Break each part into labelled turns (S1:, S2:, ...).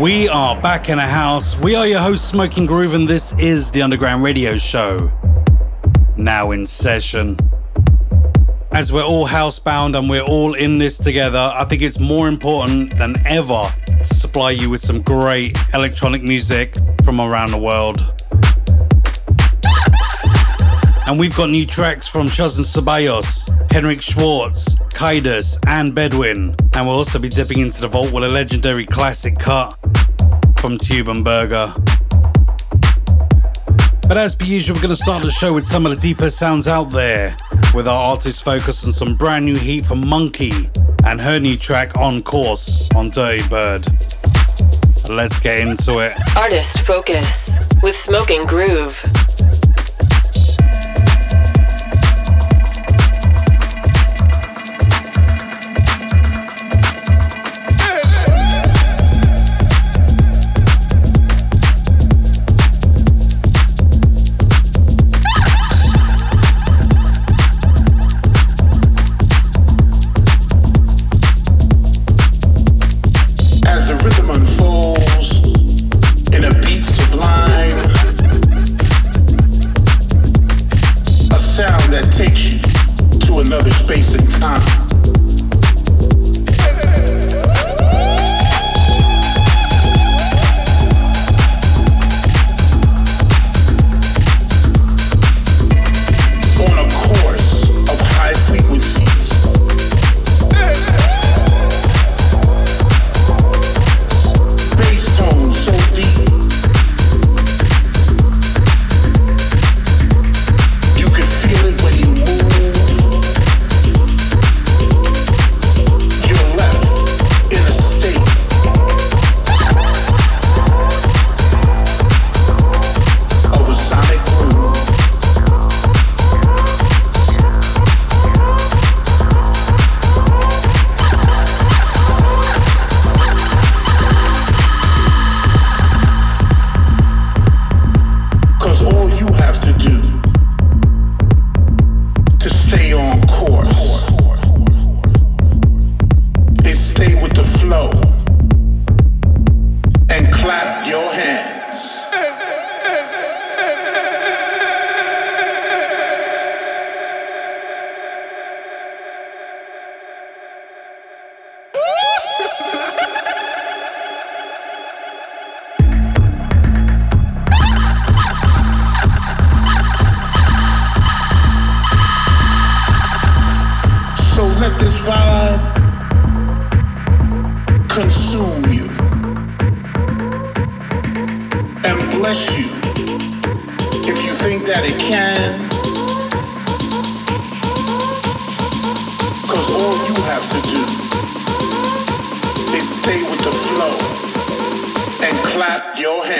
S1: We are back in a house. We are your host, Smoking Groove, and this is the Underground Radio Show. Now in session. As we're all housebound and we're all in this together, I think it's more important than ever to supply you with some great electronic music from around the world. And we've got new tracks from Chus and Ceballos, Henrik Schwarz, Kydus, and Bedouin. And we'll also be dipping into the vault with a legendary classic cut from Tube and Berger. But as per usual, we're going to start the show with some of the deeper sounds out there, with our artist focus on some brand new heat from Monki and her new track On Course on Dirtybird. Let's get into it.
S2: Artist Focus with Smoking Groove.
S3: Clap your hands.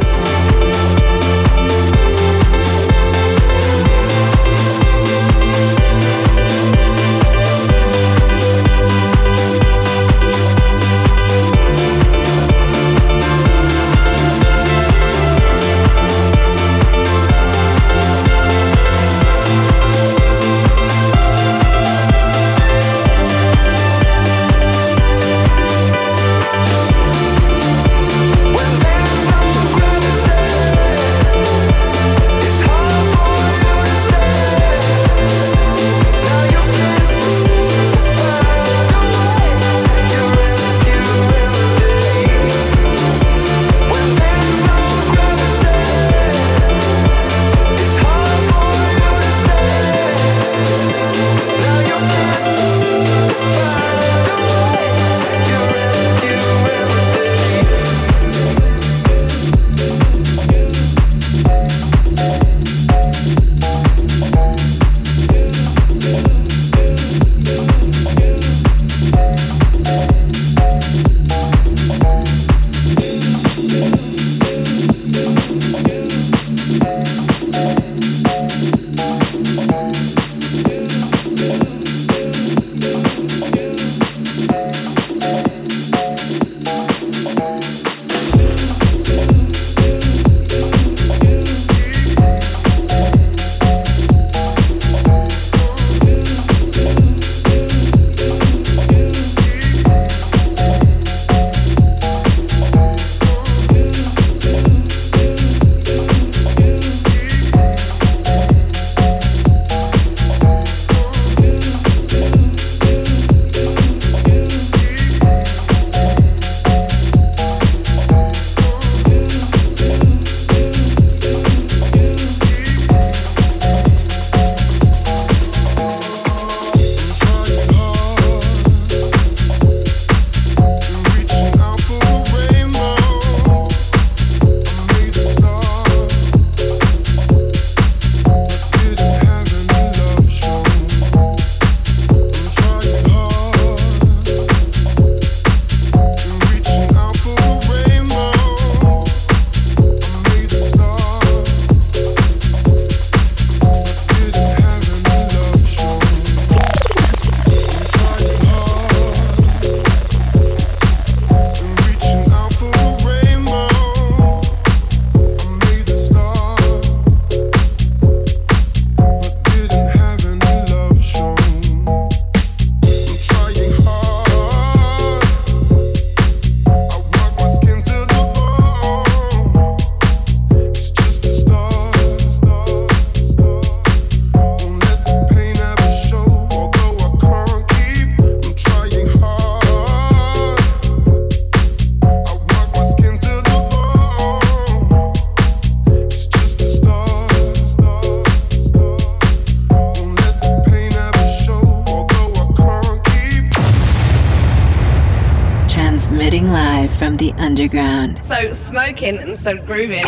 S4: Smoking and so grooving.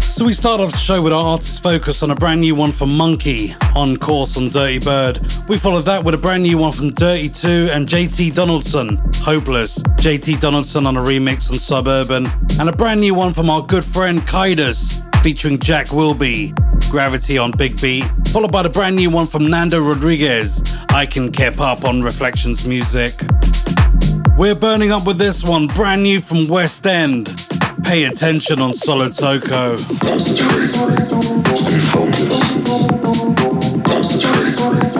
S1: So we start off the show with our artist focus on a brand new one from Monki on course on Dirtybird. We followed that with a brand new one from Dirty 2 and JT Donaldson, Hopeless. JT Donaldson on a remix on Suburban. And a brand new one from our good friend Kydus featuring Jack Wilby, Gravity on Big Beat. Followed by the brand new one from Nando Rodriguez, I Can Keep Up on Reflections Music. We're burning up with this one, brand new from West End. Pay attention on Solotoko.
S3: Concentrate, stay focused. Concentrate,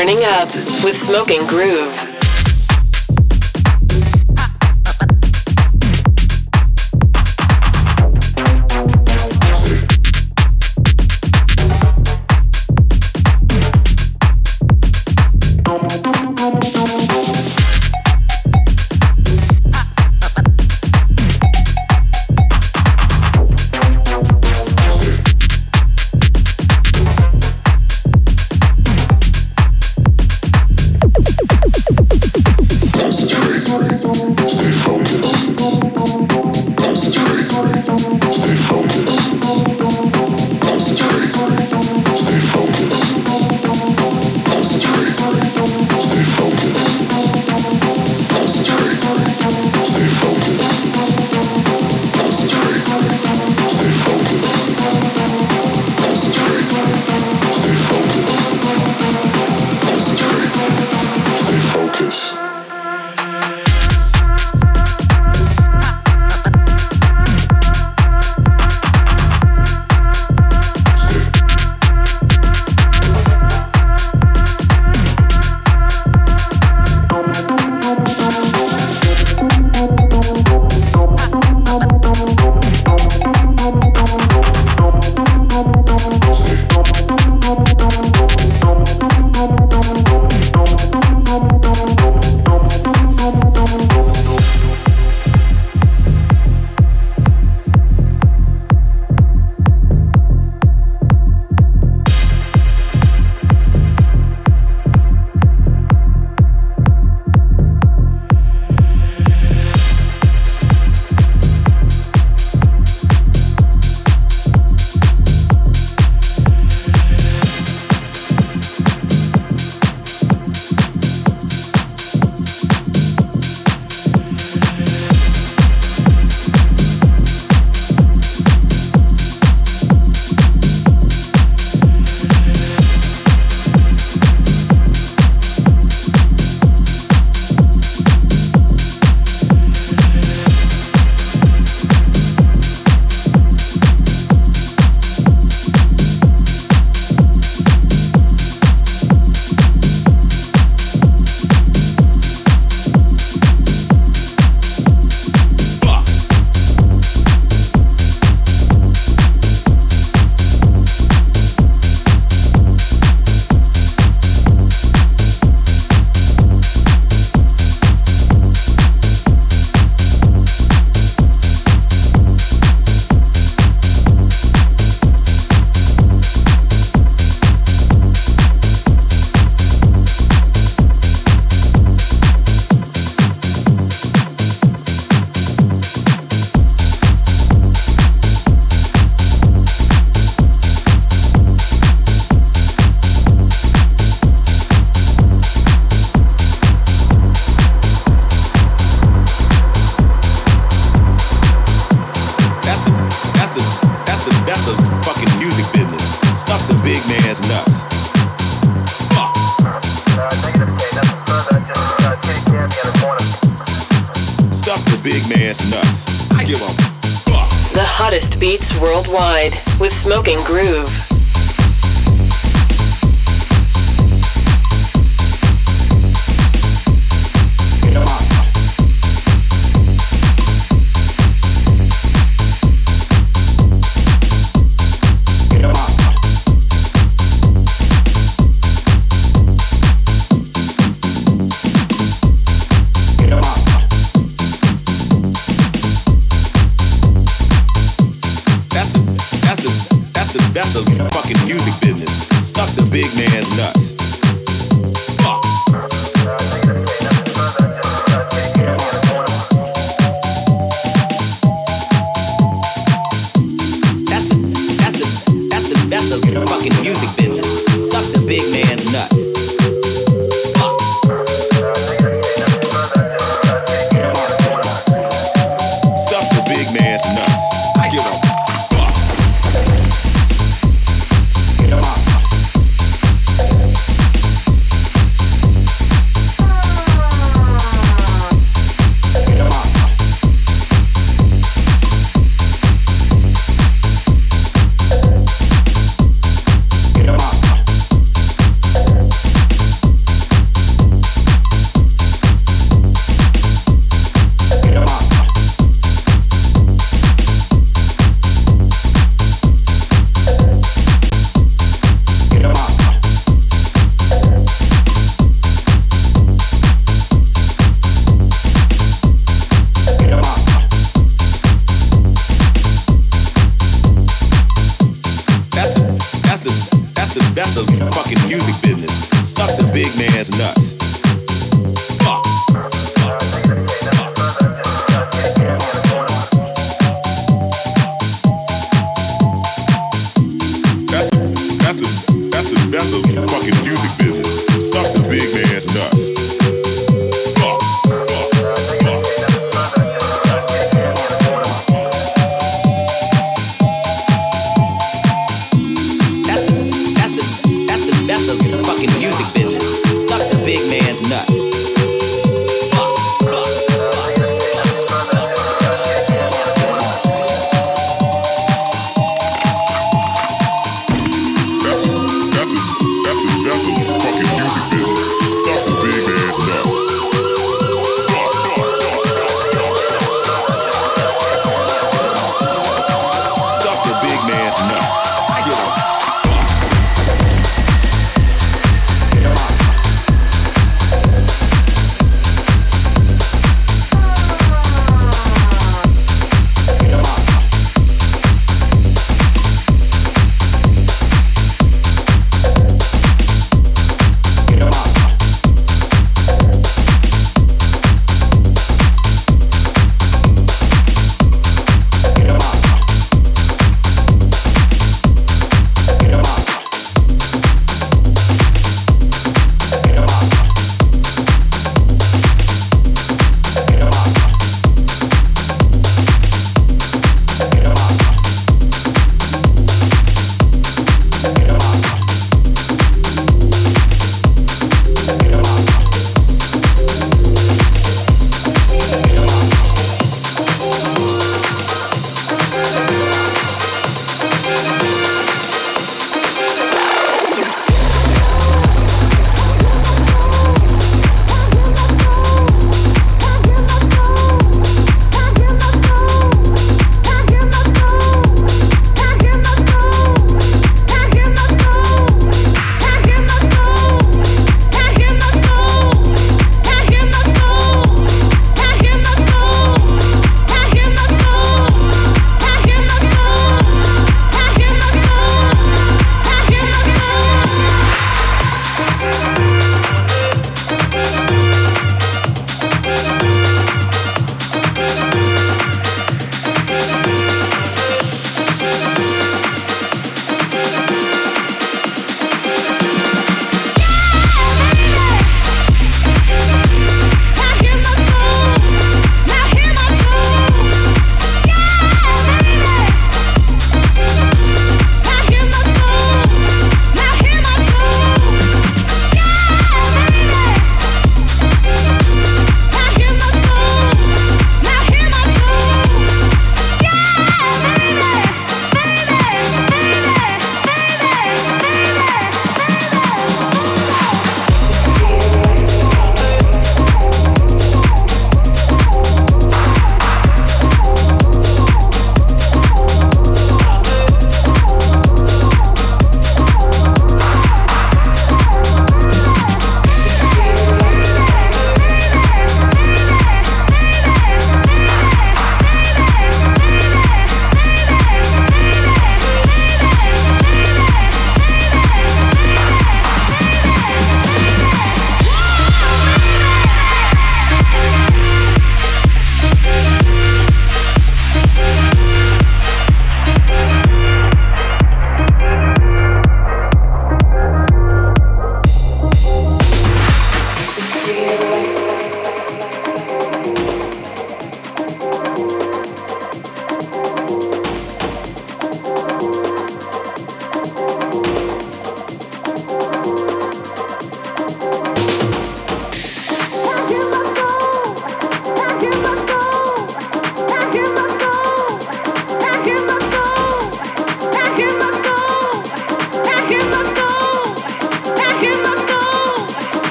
S5: Burning Up with Smoking Groove.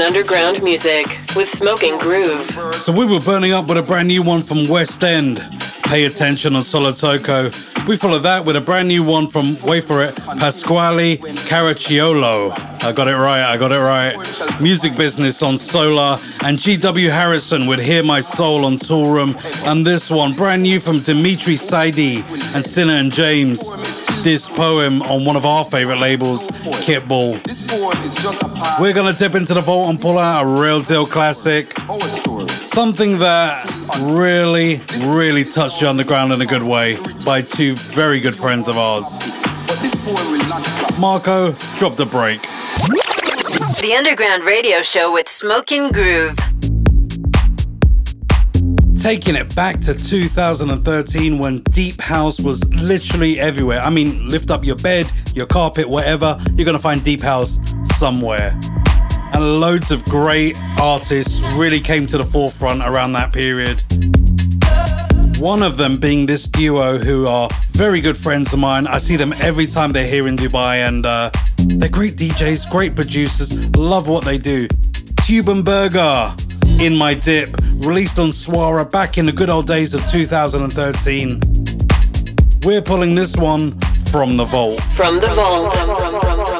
S6: in underground music with Smoking Groove.
S1: So we were burning up with a brand new one from West End. Pay attention on Solotoko. We followed that with a brand new one from, wait for it, Pasquale Caracciolo. I got it right, I got it right. Music Business on Solar, and GW Harrison with Hear My Soul on Toolroom. And this one, brand new from Dimitri Saidi and Sinner and James. This poem on one of our favorite labels, Kitball. We're gonna dip into the vault and pull out a real deal classic. Something that really, really touched you on the underground in a good way by two very good friends of ours. Marco, drop the break.
S7: The Underground Radio Show with Smoking Groove.
S1: Taking it back to 2013 when Deep House was literally everywhere. I mean, lift up your bed, your carpet, whatever, you're gonna find Deep House somewhere. And loads of great artists really came to the forefront around that period. One of them being this duo who are very good friends of mine. I see them every time they're here in Dubai and uh, they're great DJs, great producers, love what they do. Tube and Berger, In My Dip, released on Suara back in the good old days of 2013. We're pulling this one from the vault.
S6: From the vault.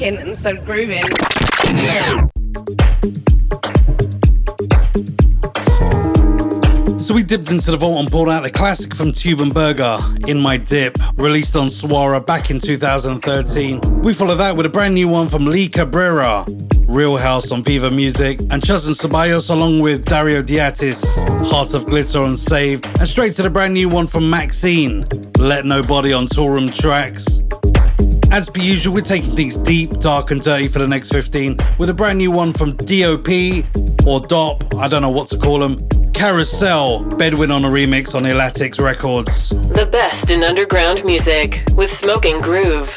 S4: And so grooving.
S1: So we dipped into the vault and pulled out the classic from Tube and Berger, In My Dip, released on Suara back in 2013. We followed that with a brand new one from Lee Cabrera, Real House on Viva Music, and Chus and Ceballos along with Dario D'Attis, Heart of Glitter on Saved, and straight to the brand new one from Maxine, Let Nobody on Toolroom Tracks. As per usual, we're taking things deep, dark, and dirty for the next 15 with a brand new one from DOP or DOP, I don't know what to call them. Carousel, Bedouin on a remix on Elatics Records.
S6: The best in underground music with Smoking Groove.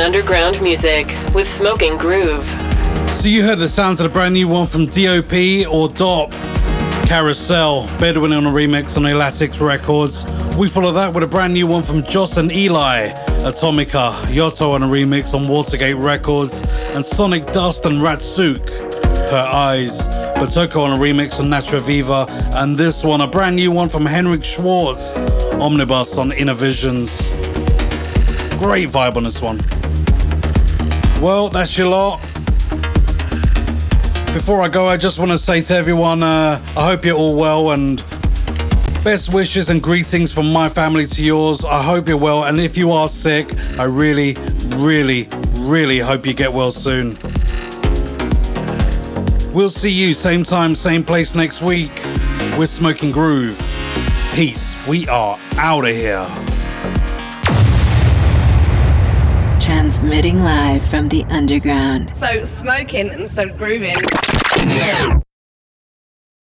S6: Underground music with Smoking Groove.
S1: So you heard the sounds of the brand new one from DOP or DOP. Carousel, Bedouin on a remix on Elatix Records. We follow that with a brand new one from Joss and Eli, Atomica, Yoto on a remix on Watergate Records, and Sonic Dust and Ratsuk, Her Eyes. Batoko on a remix on Natura Viva, and this one, a brand new one from Henrik Schwarz, Omnibus on Innervisions. Great vibe on this one. Well, that's your lot. Before I go, I just want to say to everyone, uh, I hope you're all well and best wishes and greetings from my family to yours. I hope you're well, and if you are sick, I really, really, really hope you get well soon. We'll see you same time, same place next week. We're Smoking Groove. Peace. We are out of here.
S8: Transmitting live from the underground.
S4: So smoking and so grooving.